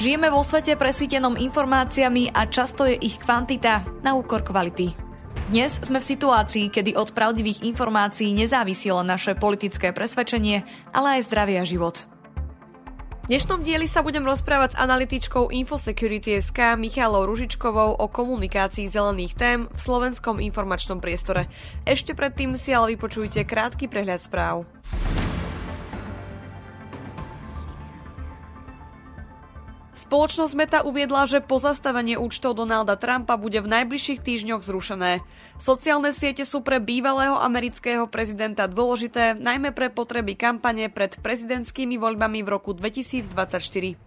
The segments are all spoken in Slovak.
Žijeme vo svete presítenom informáciami a často je ich kvantita na úkor kvality. Dnes sme v situácii, kedy od pravdivých informácií nezávisilo naše politické presvedčenie, ale aj zdravie a život. V dnešnom dieli sa budem rozprávať s analytičkou Infosecurity.sk Michalou Ružičkovou o komunikácii zelených tém v slovenskom informačnom priestore. Ešte predtým si ale vypočujte krátky prehľad správ. Spoločnosť Meta uviedla, že pozastavenie účtov Donalda Trumpa bude v najbližších týždňoch zrušené. Sociálne siete sú pre bývalého amerického prezidenta dôležité, najmä pre potreby kampane pred prezidentskými voľbami v roku 2024.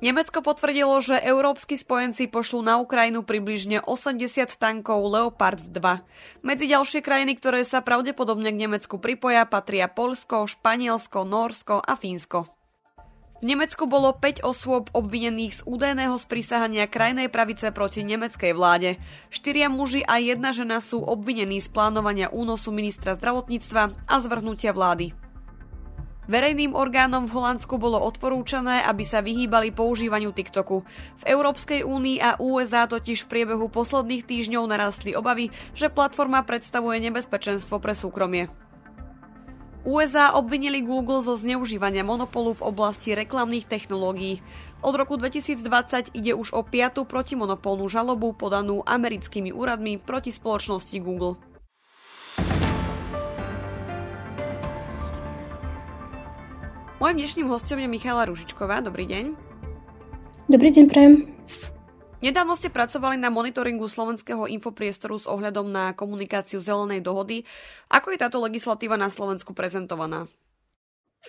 Nemecko potvrdilo, že európsky spojenci pošlú na Ukrajinu približne 80 tankov Leopard 2. Medzi ďalšie krajiny, ktoré sa pravdepodobne k Nemecku pripoja, patria Polsko, Španielsko, Norsko a Fínsko. V Nemecku bolo 5 osôb obvinených z údajného sprísahania krajnej pravice proti nemeckej vláde. Štyria muži a jedna žena sú obvinení z plánovania únosu ministra zdravotníctva a zvrhnutia vlády. Verejným orgánom v Holandsku bolo odporúčané, aby sa vyhýbali používaniu TikToku. V Európskej únii a USA totiž v priebehu posledných týždňov narastli obavy, že platforma predstavuje nebezpečenstvo pre súkromie. USA obvinili Google zo zneužívania monopolu v oblasti reklamných technológií. Od roku 2020 ide už o piatu protimonopolnú žalobu podanú americkými úradmi proti spoločnosti Google. Mojím dnešným hostom je Michala Ružičková. Dobrý deň. Dobrý deň, prajem. Nedávno ste pracovali na monitoringu slovenského infopriestoru s ohľadom na komunikáciu zelenej dohody. Ako je táto legislatíva na Slovensku prezentovaná?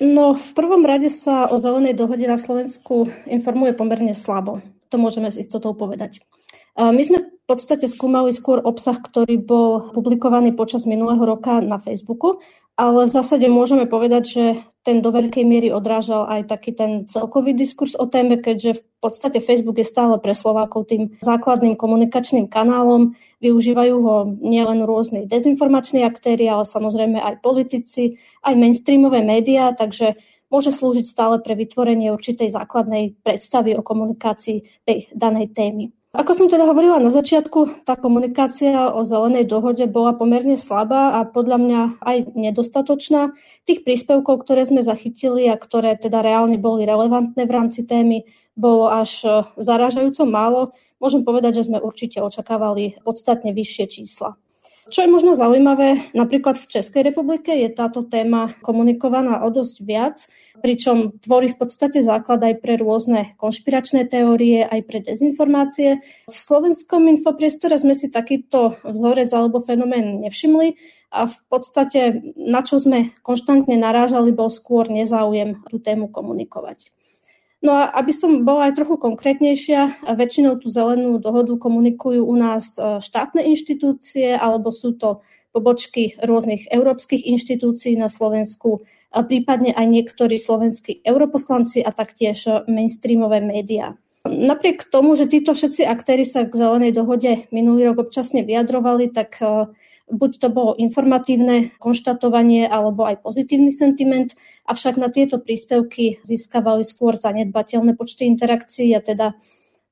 No, v prvom rade sa o zelenej dohode na Slovensku informuje pomerne slabo. To môžeme s istotou povedať. My sme podstate skúmali skôr obsah, ktorý bol publikovaný počas minulého roka na Facebooku ale v zásade môžeme povedať, že ten do veľkej miery odrážal aj taký ten celkový diskurs o téme, keďže v podstate Facebook je stále pre Slovákov tým základným komunikačným kanálom. Využívajú ho nielen rôzni dezinformační aktéry, ale samozrejme aj politici, aj mainstreamové médiá, takže môže slúžiť stále pre vytvorenie určitej základnej predstavy o komunikácii tej danej témy. Ako som teda hovorila na začiatku, tá komunikácia o zelenej dohode bola pomerne slabá a podľa mňa aj nedostatočná. Tých príspevkov, ktoré sme zachytili a ktoré teda reálne boli relevantné v rámci témy, bolo až e, zaražajúco málo. Môžem povedať, že sme určite očakávali podstatne vyššie čísla. Čo je možno zaujímavé, napríklad v Českej republike je táto téma komunikovaná o dosť viac, pričom tvorí v podstate základ aj pre rôzne konšpiračné teórie, aj pre dezinformácie. V slovenskom infopriestore sme si takýto vzorec alebo fenomén nevšimli a v podstate na čo sme konštantne narážali, bol skôr nezáujem tú tému komunikovať. No a aby som bola aj trochu konkrétnejšia, väčšinou tú zelenú dohodu komunikujú u nás e, štátne inštitúcie alebo sú to pobočky rôznych európskych inštitúcií na Slovensku, prípadne aj niektorí slovenskí europoslanci a taktiež mainstreamové médiá. Napriek tomu, že títo všetci aktéry sa k zelenej dohode minulý rok občasne vyjadrovali, tak e, buď to bolo informatívne konštatovanie alebo aj pozitívny sentiment, avšak na tieto príspevky získavali skôr zanedbateľné počty interakcií a teda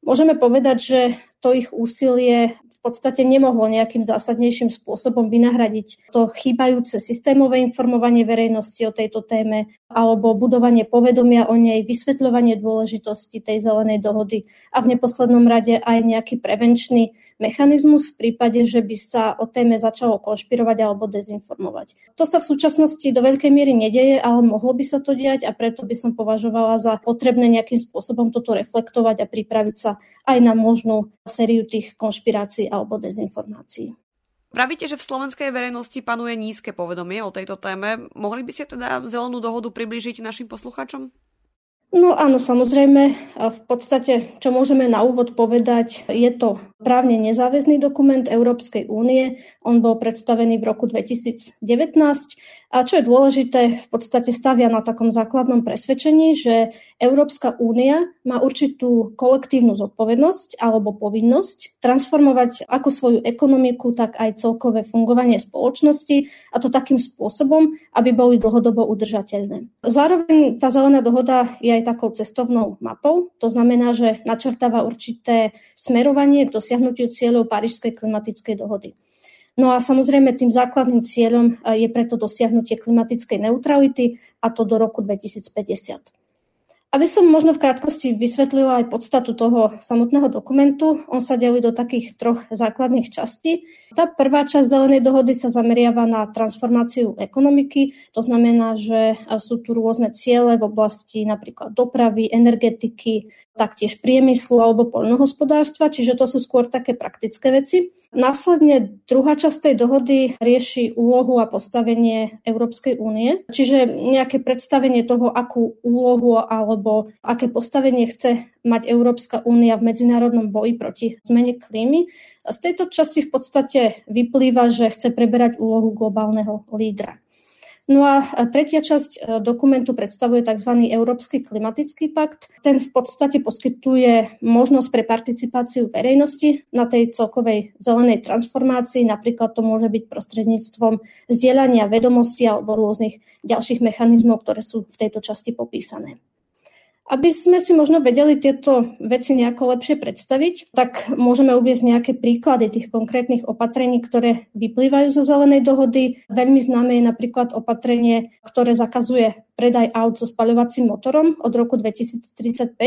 môžeme povedať, že to ich úsilie v podstate nemohlo nejakým zásadnejším spôsobom vynahradiť to chýbajúce systémové informovanie verejnosti o tejto téme alebo budovanie povedomia o nej, vysvetľovanie dôležitosti tej zelenej dohody a v neposlednom rade aj nejaký prevenčný mechanizmus v prípade, že by sa o téme začalo konšpirovať alebo dezinformovať. To sa v súčasnosti do veľkej miery nedeje, ale mohlo by sa to diať a preto by som považovala za potrebné nejakým spôsobom toto reflektovať a pripraviť sa aj na možnú sériu tých konšpirácií alebo dezinformácií. Pravíte, že v slovenskej verejnosti panuje nízke povedomie o tejto téme. Mohli by ste teda zelenú dohodu priblížiť našim poslucháčom? No áno, samozrejme. V podstate, čo môžeme na úvod povedať, je to právne nezáväzný dokument Európskej únie. On bol predstavený v roku 2019 a čo je dôležité, v podstate stavia na takom základnom presvedčení, že Európska únia má určitú kolektívnu zodpovednosť alebo povinnosť transformovať ako svoju ekonomiku, tak aj celkové fungovanie spoločnosti a to takým spôsobom, aby boli dlhodobo udržateľné. Zároveň tá zelená dohoda je aj takou cestovnou mapou, to znamená, že načrtáva určité smerovanie k dosiahnutiu cieľov Parížskej klimatickej dohody. No a samozrejme tým základným cieľom eh, je preto dosiahnutie klimatickej neutrality a to do roku 2050. Aby som možno v krátkosti vysvetlila aj podstatu toho samotného dokumentu, on sa delí do takých troch základných častí. Tá prvá časť zelenej dohody sa zameriava na transformáciu ekonomiky, to znamená, že sú tu rôzne ciele v oblasti napríklad dopravy, energetiky, taktiež priemyslu alebo poľnohospodárstva, čiže to sú skôr také praktické veci. Následne druhá časť tej dohody rieši úlohu a postavenie Európskej únie, čiže nejaké predstavenie toho, akú úlohu alebo alebo aké postavenie chce mať Európska únia v medzinárodnom boji proti zmene klímy. Z tejto časti v podstate vyplýva, že chce preberať úlohu globálneho lídra. No a tretia časť e, dokumentu predstavuje tzv. Európsky klimatický pakt. Ten v podstate poskytuje možnosť pre participáciu verejnosti na tej celkovej zelenej transformácii. Napríklad to môže byť prostredníctvom zdieľania vedomostí alebo rôznych ďalších mechanizmov, ktoré sú v tejto časti popísané. Aby sme si možno vedeli tieto veci nejako lepšie predstaviť, tak môžeme uvieť nejaké príklady tých konkrétnych opatrení, ktoré vyplývajú zo zelenej dohody. Veľmi známe je napríklad opatrenie, ktoré zakazuje predaj aut so spaľovacím motorom od roku 2035,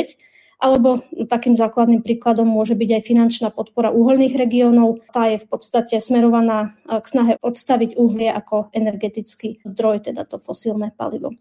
alebo takým základným príkladom môže byť aj finančná podpora uholných regiónov. Tá je v podstate smerovaná k snahe odstaviť uhlie ako energetický zdroj, teda to fosílne palivo.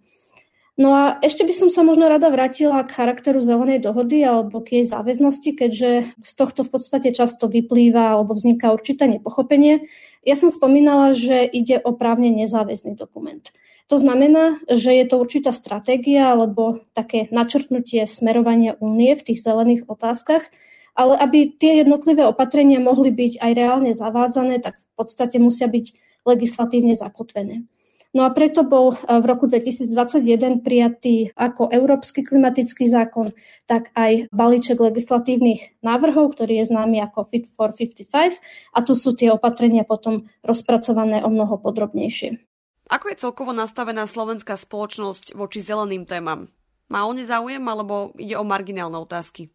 No a ešte by som sa možno rada vrátila k charakteru zelenej dohody alebo k jej záväznosti, keďže z tohto v podstate často vyplýva alebo vzniká určité nepochopenie. Ja som spomínala, že ide o právne nezáväzný dokument. To znamená, že je to určitá stratégia alebo také načrtnutie smerovania únie v tých zelených otázkach, ale aby tie jednotlivé opatrenia mohli byť aj reálne zavádzané, tak v podstate musia byť legislatívne zakotvené. No a preto bol eh, v roku 2021 prijatý ako Európsky klimatický zákon, tak aj balíček legislatívnych návrhov, ktorý je známy ako Fit for 55 a tu sú tie opatrenia potom rozpracované o mnoho podrobnejšie. Ako je celkovo nastavená slovenská spoločnosť voči zeleným témam? Má o ne záujem alebo ide o marginálne otázky?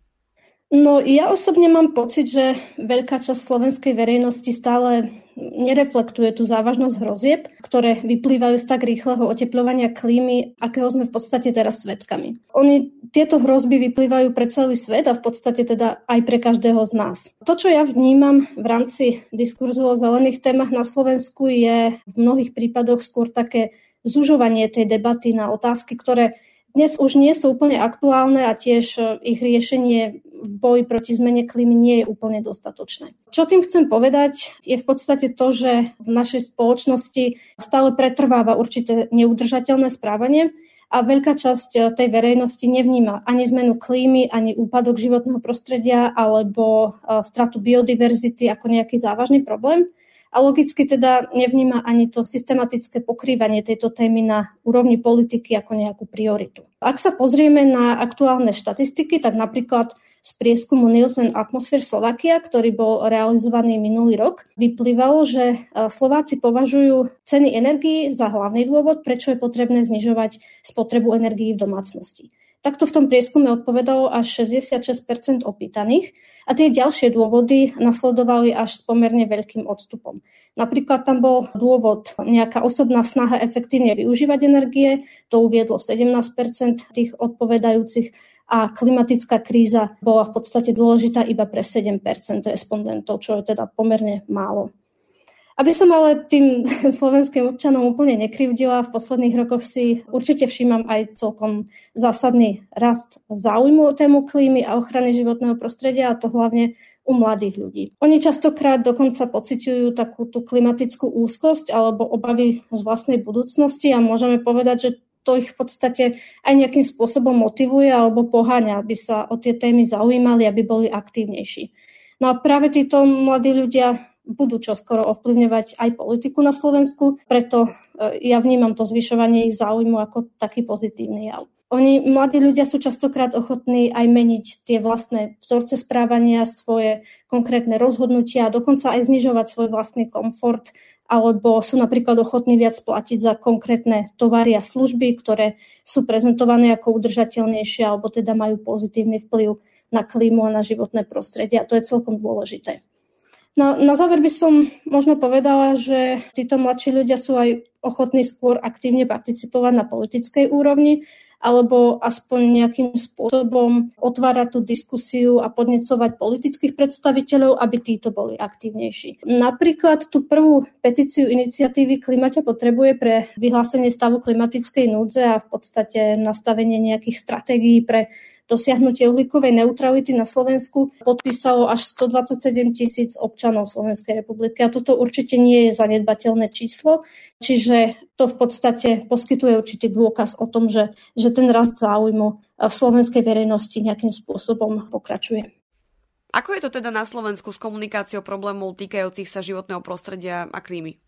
No ja osobne mám pocit, že veľká časť slovenskej verejnosti stále nereflektuje tú závažnosť hrozieb, ktoré vyplývajú z tak rýchleho oteplovania klímy, akého sme v podstate teraz svetkami. Oni, tieto hrozby vyplývajú pre celý svet a v podstate teda aj pre každého z nás. To, čo ja vnímam v rámci diskurzu o zelených témach na Slovensku, je v mnohých prípadoch skôr také zužovanie tej debaty na otázky, ktoré dnes už nie sú úplne aktuálne a tiež e, ich riešenie v boji proti zmene klímy nie je úplne dostatočné. Čo tým chcem povedať, je v podstate to, že v našej spoločnosti stále pretrváva určité neudržateľné správanie a veľká časť e, tej verejnosti nevníma ani zmenu klímy, ani úpadok životného prostredia alebo e, stratu biodiverzity ako nejaký závažný problém a logicky teda nevníma ani to systematické pokrývanie tejto témy na úrovni politiky ako nejakú prioritu. Ak sa pozrieme na aktuálne štatistiky, tak napríklad z prieskumu Nielsen Atmosphere Slovakia, ktorý bol realizovaný minulý rok, vyplývalo, že e, Slováci považujú ceny energii za hlavný dôvod, prečo je potrebné znižovať spotrebu energií v domácnosti. Takto v tom prieskume odpovedalo až 66% opýtaných a tie ďalšie dôvody nasledovali až s pomerne veľkým odstupom. Napríklad tam bol dôvod nejaká osobná snaha efektívne využívať energie, to uviedlo 17% tých odpovedajúcich a klimatická kríza bola v podstate dôležitá iba pre 7% respondentov, čo je teda pomerne málo. Aby som ale tým slovenským občanom úplne nekrivdila, v posledných rokoch si určite všímam aj celkom zásadný rast záujmu o tému klímy a ochrany životného prostredia, a to hlavne u mladých ľudí. Oni častokrát dokonca pociťujú takú tú klimatickú úzkosť alebo obavy z vlastnej budúcnosti a môžeme povedať, že to ich v podstate aj nejakým spôsobom motivuje alebo poháňa, aby sa o tie témy zaujímali, aby boli aktívnejší. No a práve títo mladí ľudia budú čoskoro ovplyvňovať aj politiku na Slovensku, preto e, ja vnímam to zvyšovanie ich záujmu ako taký pozitívny jav. Oni, mladí ľudia sú častokrát ochotní aj meniť tie vlastné vzorce správania, svoje konkrétne rozhodnutia dokonca aj znižovať svoj vlastný komfort alebo sú napríklad ochotní viac platiť za konkrétne tovary a služby, ktoré sú prezentované ako udržateľnejšie alebo teda majú pozitívny vplyv na klímu a na životné prostredie. A to je celkom dôležité. Na, na záver by som možno povedala, že títo mladší ľudia sú aj ochotní skôr aktívne participovať na politickej úrovni alebo aspoň nejakým spôsobom otvárať tú diskusiu a podnecovať politických predstaviteľov, aby títo boli aktívnejší. Napríklad tú prvú petíciu iniciatívy Klimate potrebuje pre vyhlásenie stavu klimatickej núdze a v podstate nastavenie nejakých stratégií pre dosiahnutie uhlíkovej neutrality na Slovensku podpísalo až 127 tisíc občanov Slovenskej republiky. A toto určite nie je zanedbateľné číslo, čiže to v podstate poskytuje určitý dôkaz o tom, že, že ten rast záujmu v slovenskej verejnosti nejakým spôsobom pokračuje. Ako je to teda na Slovensku s komunikáciou problémov týkajúcich sa životného prostredia a klímy?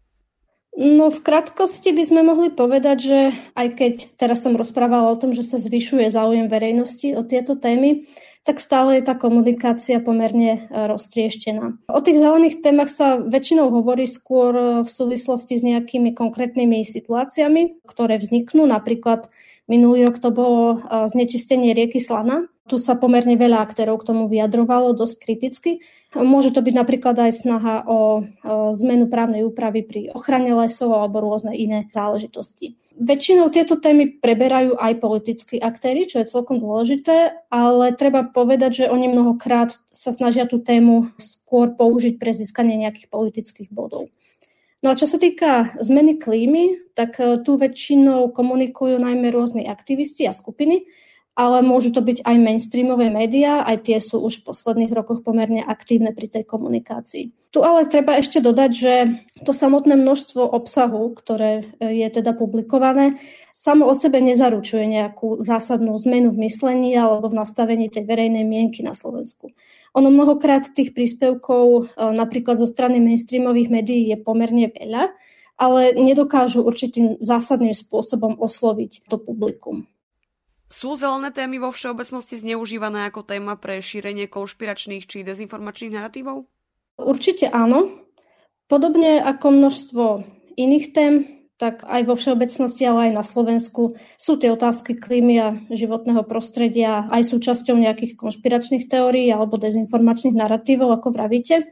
No v krátkosti by sme mohli povedať, že aj keď teraz som rozprávala o tom, že sa zvyšuje záujem verejnosti o tieto témy, tak stále je tá komunikácia pomerne e, roztrieštená. O tých zelených témach sa väčšinou hovorí skôr e, v súvislosti s nejakými konkrétnymi situáciami, ktoré vzniknú. Napríklad minulý rok to bolo e, znečistenie rieky Slana, tu sa pomerne veľa aktérov k tomu vyjadrovalo dosť kriticky. Môže to byť napríklad aj snaha o, zmenu právnej úpravy pri ochrane lesov alebo rôzne iné záležitosti. Väčšinou tieto témy preberajú aj politickí aktéry, čo je celkom dôležité, ale treba povedať, že oni mnohokrát sa snažia tú tému skôr použiť pre získanie nejakých politických bodov. No a čo sa týka zmeny klímy, tak e, tu väčšinou komunikujú najmä rôzni aktivisti a skupiny, ale môžu to byť aj mainstreamové médiá, aj tie sú už v posledných rokoch pomerne aktívne pri tej komunikácii. Tu ale treba ešte dodať, že to samotné množstvo obsahu, ktoré e, je teda publikované, samo o sebe nezaručuje nejakú zásadnú zmenu v myslení alebo v nastavení tej verejnej mienky na Slovensku. Ono mnohokrát tých príspevkov e, napríklad zo strany mainstreamových médií je pomerne veľa, ale nedokážu určitým zásadným spôsobom osloviť to publikum. Sú zelené témy vo všeobecnosti zneužívané ako téma pre šírenie konšpiračných či dezinformačných narratívov? Určite áno. Podobne ako množstvo iných tém, tak aj vo všeobecnosti, ale aj na Slovensku sú tie otázky klímy a životného prostredia aj súčasťou nejakých konšpiračných teórií alebo dezinformačných narratívov, ako vravíte.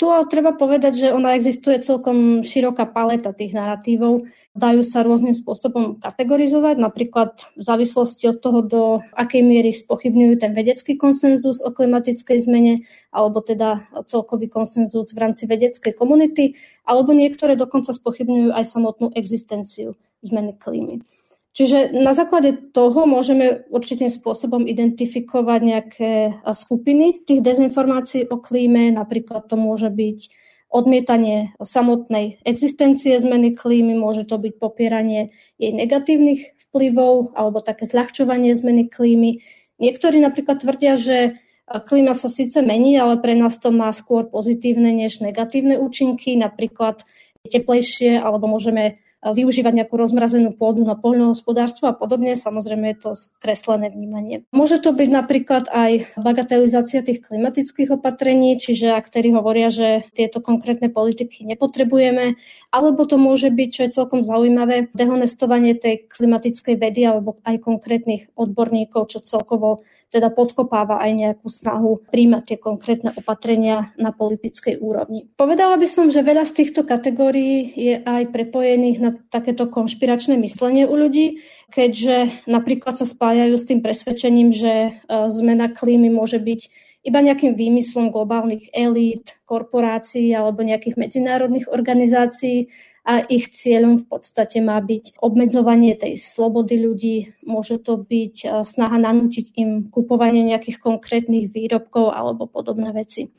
Tu treba povedať, že ona existuje celkom široká paleta tých narratívov. Dajú sa rôznym spôsobom kategorizovať, napríklad v závislosti od toho, do akej miery spochybňujú ten vedecký konsenzus o klimatickej zmene, alebo teda celkový konsenzus v rámci vedeckej komunity, alebo niektoré dokonca spochybňujú aj samotnú existenciu zmeny klímy. Čiže na základe toho môžeme určitým spôsobom identifikovať nejaké skupiny tých dezinformácií o klíme. Napríklad to môže byť odmietanie samotnej existencie zmeny klímy, môže to byť popieranie jej negatívnych vplyvov alebo také zľahčovanie zmeny klímy. Niektorí napríklad tvrdia, že klíma sa síce mení, ale pre nás to má skôr pozitívne než negatívne účinky, napríklad teplejšie alebo môžeme využívať nejakú rozmrazenú pôdu na poľnohospodárstvo a podobne. Samozrejme je to skreslené vnímanie. Môže to byť napríklad aj bagatelizácia tých klimatických opatrení, čiže aktéry hovoria, že tieto konkrétne politiky nepotrebujeme, alebo to môže byť, čo je celkom zaujímavé, dehonestovanie tej klimatickej vedy alebo aj konkrétnych odborníkov, čo celkovo teda podkopáva aj nejakú snahu príjmať tie konkrétne opatrenia na politickej úrovni. Povedala by som, že veľa z týchto kategórií je aj prepojených na takéto konšpiračné myslenie u ľudí, keďže napríklad sa spájajú s tým presvedčením, že e, zmena klímy môže byť iba nejakým výmyslom globálnych elít, korporácií alebo nejakých medzinárodných organizácií a ich cieľom v podstate má byť obmedzovanie tej slobody ľudí, môže to byť e, snaha nanútiť im kupovanie nejakých konkrétnych výrobkov alebo podobné veci.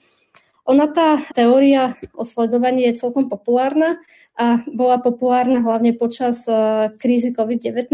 Ona tá teória o sledovaní je celkom populárna a bola populárna hlavne počas e, krízy COVID-19,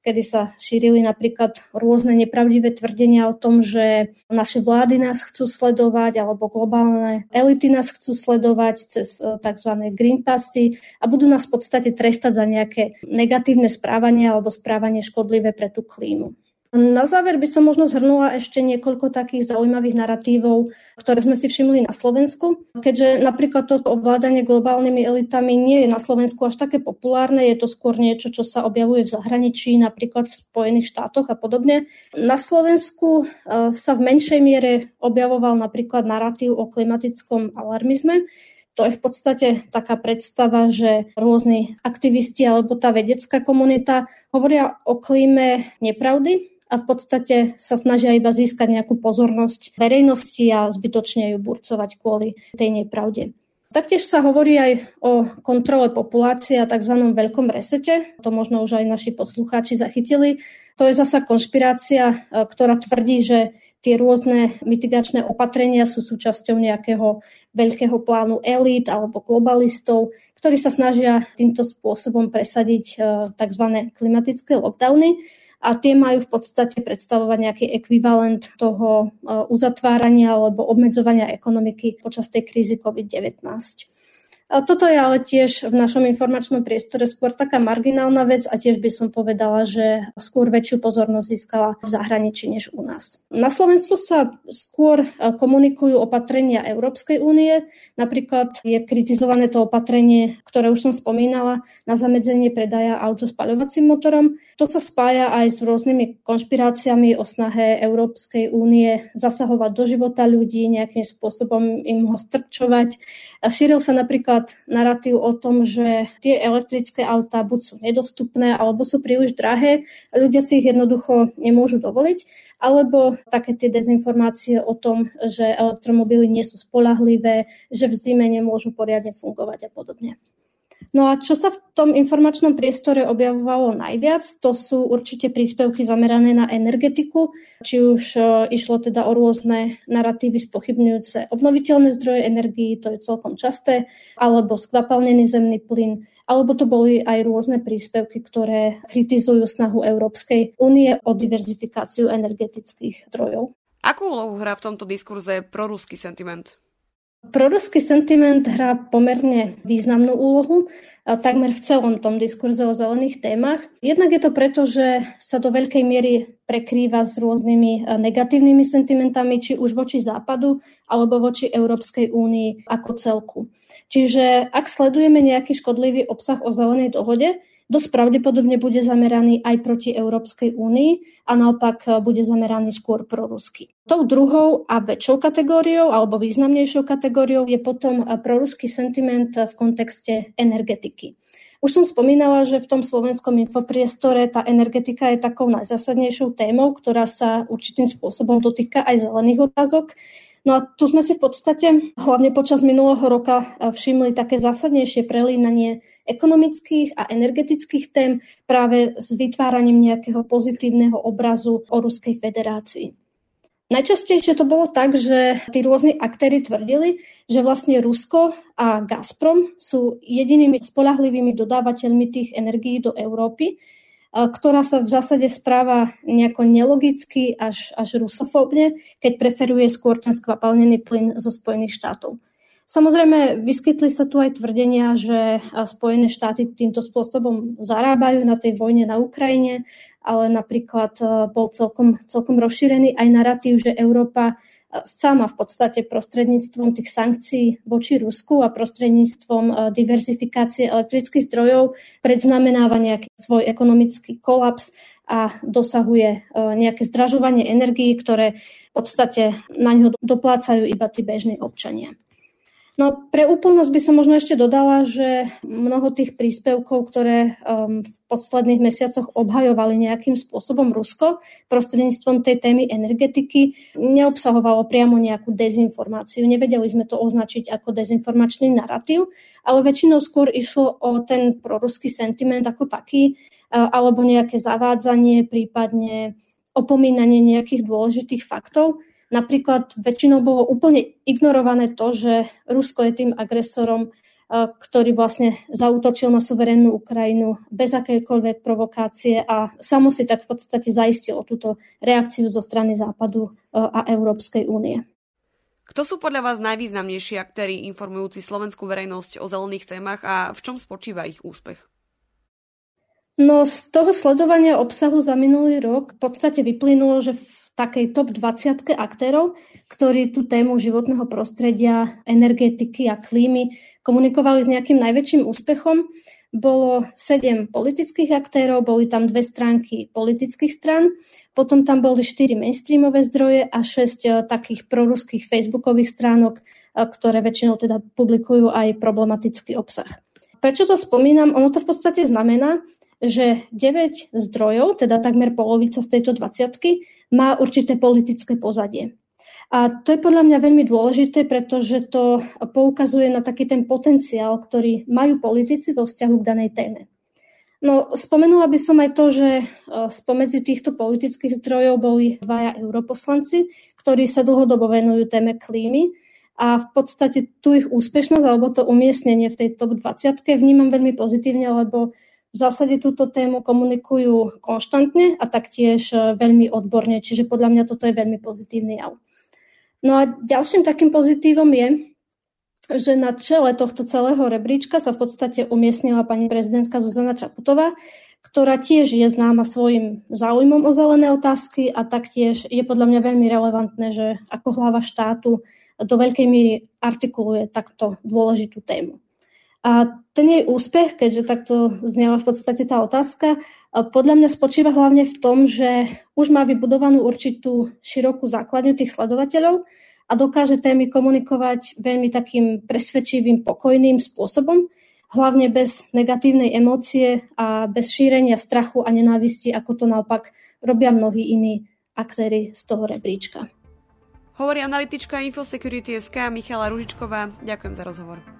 kedy sa šírili napríklad rôzne nepravdivé tvrdenia o tom, že naše vlády nás chcú sledovať alebo globálne elity nás chcú sledovať cez e, tzv. green passy a budú nás v podstate trestať za nejaké negatívne správanie alebo správanie škodlivé pre tú klímu. Na záver by som možno zhrnula ešte niekoľko takých zaujímavých narratívov, ktoré sme si všimli na Slovensku. Keďže napríklad toto ovládanie globálnymi elitami nie je na Slovensku až také populárne, je to skôr niečo, čo sa objavuje v zahraničí, napríklad v Spojených štátoch a podobne. Na Slovensku e, sa v menšej miere objavoval napríklad narratív o klimatickom alarmizme, to je v podstate taká predstava, že rôzni aktivisti alebo tá vedecká komunita hovoria o klíme nepravdy a v podstate sa snažia iba získať nejakú pozornosť verejnosti a zbytočne ju burcovať kvôli tej nepravde. Taktiež sa hovorí aj o kontrole populácie a tzv. veľkom resete. To možno už aj naši poslucháči zachytili. To je zasa konšpirácia, e, ktorá tvrdí, že tie rôzne mitigačné opatrenia sú súčasťou nejakého veľkého plánu elít alebo globalistov, ktorí sa snažia týmto spôsobom presadiť e, tzv. klimatické lockdowny a tie majú v podstate predstavovať nejaký ekvivalent toho e, uzatvárania alebo obmedzovania ekonomiky počas tej krízy COVID-19. A toto je ale tiež v našom informačnom priestore skôr taká marginálna vec a tiež by som povedala, že skôr väčšiu pozornosť získala v zahraničí než u nás. Na Slovensku sa skôr e, komunikujú opatrenia Európskej únie. Napríklad je kritizované to opatrenie, ktoré už som spomínala, na zamedzenie predaja aut so spaľovacím motorom. To sa spája aj s rôznymi konšpiráciami o snahe Európskej únie zasahovať do života ľudí, nejakým spôsobom im ho strčovať. Šíril sa napríklad napríklad narratív o tom, že tie elektrické autá buď sú nedostupné alebo sú príliš drahé a ľudia si ich jednoducho nemôžu dovoliť, alebo také tie dezinformácie o tom, že elektromobily nie sú spolahlivé, že v zime nemôžu poriadne fungovať a podobne. No a čo sa v tom informačnom priestore objavovalo najviac, to sú určite príspevky zamerané na energetiku, či už e, išlo teda o rôzne narratívy spochybňujúce obnoviteľné zdroje energií, to je celkom časté, alebo skvapalnený zemný plyn, alebo to boli aj rôzne príspevky, ktoré kritizujú snahu Európskej únie o diverzifikáciu energetických zdrojov. Akú úlohu hrá v tomto diskurze proruský sentiment? Proruský sentiment hrá pomerne významnú úlohu takmer v celom tom diskurze o zelených témach. Jednak je to preto, že sa do veľkej miery prekrýva s rôznymi negatívnymi sentimentami, či už voči Západu, alebo voči Európskej únii ako celku. Čiže ak sledujeme nejaký škodlivý obsah o zelenej dohode, dosť pravdepodobne bude zameraný aj proti Európskej únii a naopak e, bude zameraný skôr prorusky. Tou druhou a väčšou kategóriou alebo významnejšou kategóriou je potom e, proruský sentiment v kontexte energetiky. Už som spomínala, že v tom slovenskom infopriestore tá energetika je takou najzásadnejšou témou, ktorá sa určitým spôsobom dotýka aj zelených otázok. No a tu sme si v podstate hlavne počas minulého roka e, všimli také zásadnejšie prelínanie ekonomických a energetických tém práve s vytváraním nejakého pozitívneho obrazu o Ruskej federácii. Najčastejšie to bolo tak, že tí rôzni aktéry tvrdili, že vlastne Rusko a Gazprom sú jedinými spolahlivými dodávateľmi tých energií do Európy, ktorá sa v zásade správa nejako nelogicky až, až rusofóbne, keď preferuje skôr ten skvapalnený plyn zo Spojených štátov. Samozrejme, vyskytli sa tu aj tvrdenia, že Spojené štáty týmto spôsobom zarábajú na tej vojne na Ukrajine, ale napríklad bol celkom, celkom rozšírený aj narratív, že Európa sama v podstate prostredníctvom tých sankcií voči Rusku a prostredníctvom diverzifikácie elektrických zdrojov predznamenáva nejaký svoj ekonomický kolaps a dosahuje nejaké zdražovanie energií, ktoré v podstate na ňo doplácajú iba tí bežní občania. No pre úplnosť by som možno ešte dodala, že mnoho tých príspevkov, ktoré um, v posledných mesiacoch obhajovali nejakým spôsobom Rusko prostredníctvom tej témy energetiky, neobsahovalo priamo nejakú dezinformáciu. Nevedeli sme to označiť ako dezinformačný narratív, ale väčšinou skôr išlo o ten proruský sentiment ako taký, uh, alebo nejaké zavádzanie, prípadne opomínanie nejakých dôležitých faktov Napríklad väčšinou bolo úplne ignorované to, že Rusko je tým agresorom ktorý vlastne zautočil na suverénnu Ukrajinu bez akejkoľvek provokácie a samo si tak v podstate zaistil o túto reakciu zo strany Západu a Európskej únie. Kto sú podľa vás najvýznamnejší aktéry informujúci slovenskú verejnosť o zelených témach a v čom spočíva ich úspech? No z toho sledovania obsahu za minulý rok v podstate vyplynulo, že takej top 20 aktérov, ktorí tú tému životného prostredia, energetiky a klímy komunikovali s nejakým najväčším úspechom. Bolo sedem politických aktérov, boli tam dve stránky politických stran, potom tam boli štyri mainstreamové zdroje a šesť uh, takých proruských facebookových stránok, uh, ktoré väčšinou teda publikujú aj problematický obsah. Prečo to spomínam? Ono to v podstate znamená, že 9 zdrojov, teda takmer polovica z tejto 20 má určité politické pozadie. A to je podľa mňa veľmi dôležité, pretože to poukazuje na taký ten potenciál, ktorý majú politici vo vzťahu k danej téme. No, spomenula by som aj to, že e, spomedzi týchto politických zdrojov boli dvaja europoslanci, ktorí sa dlhodobo venujú téme klímy a v podstate tu ich úspešnosť alebo to umiestnenie v tej top 20 vnímam veľmi pozitívne, lebo v zásade túto tému komunikujú konštantne a taktiež e, veľmi odborne, čiže podľa mňa toto je veľmi pozitívny jav. No a ďalším takým pozitívom je, že na čele tohto celého rebríčka sa v podstate umiestnila pani prezidentka Zuzana Čaputová, ktorá tiež je známa svojim záujmom o zelené otázky a taktiež je podľa mňa veľmi relevantné, že ako hlava štátu do veľkej míry artikuluje takto dôležitú tému. A ten jej úspech, keďže takto znela v podstate tá otázka, podľa mňa spočíva hlavne v tom, že už má vybudovanú určitú širokú základňu tých sledovateľov a dokáže témy komunikovať veľmi takým presvedčivým, pokojným spôsobom, hlavne bez negatívnej emócie a bez šírenia strachu a nenávisti, ako to naopak robia mnohí iní aktéry z toho rebríčka. Hovorí analytička Infosecurity SK Michala Ružičková. Ďakujem za rozhovor.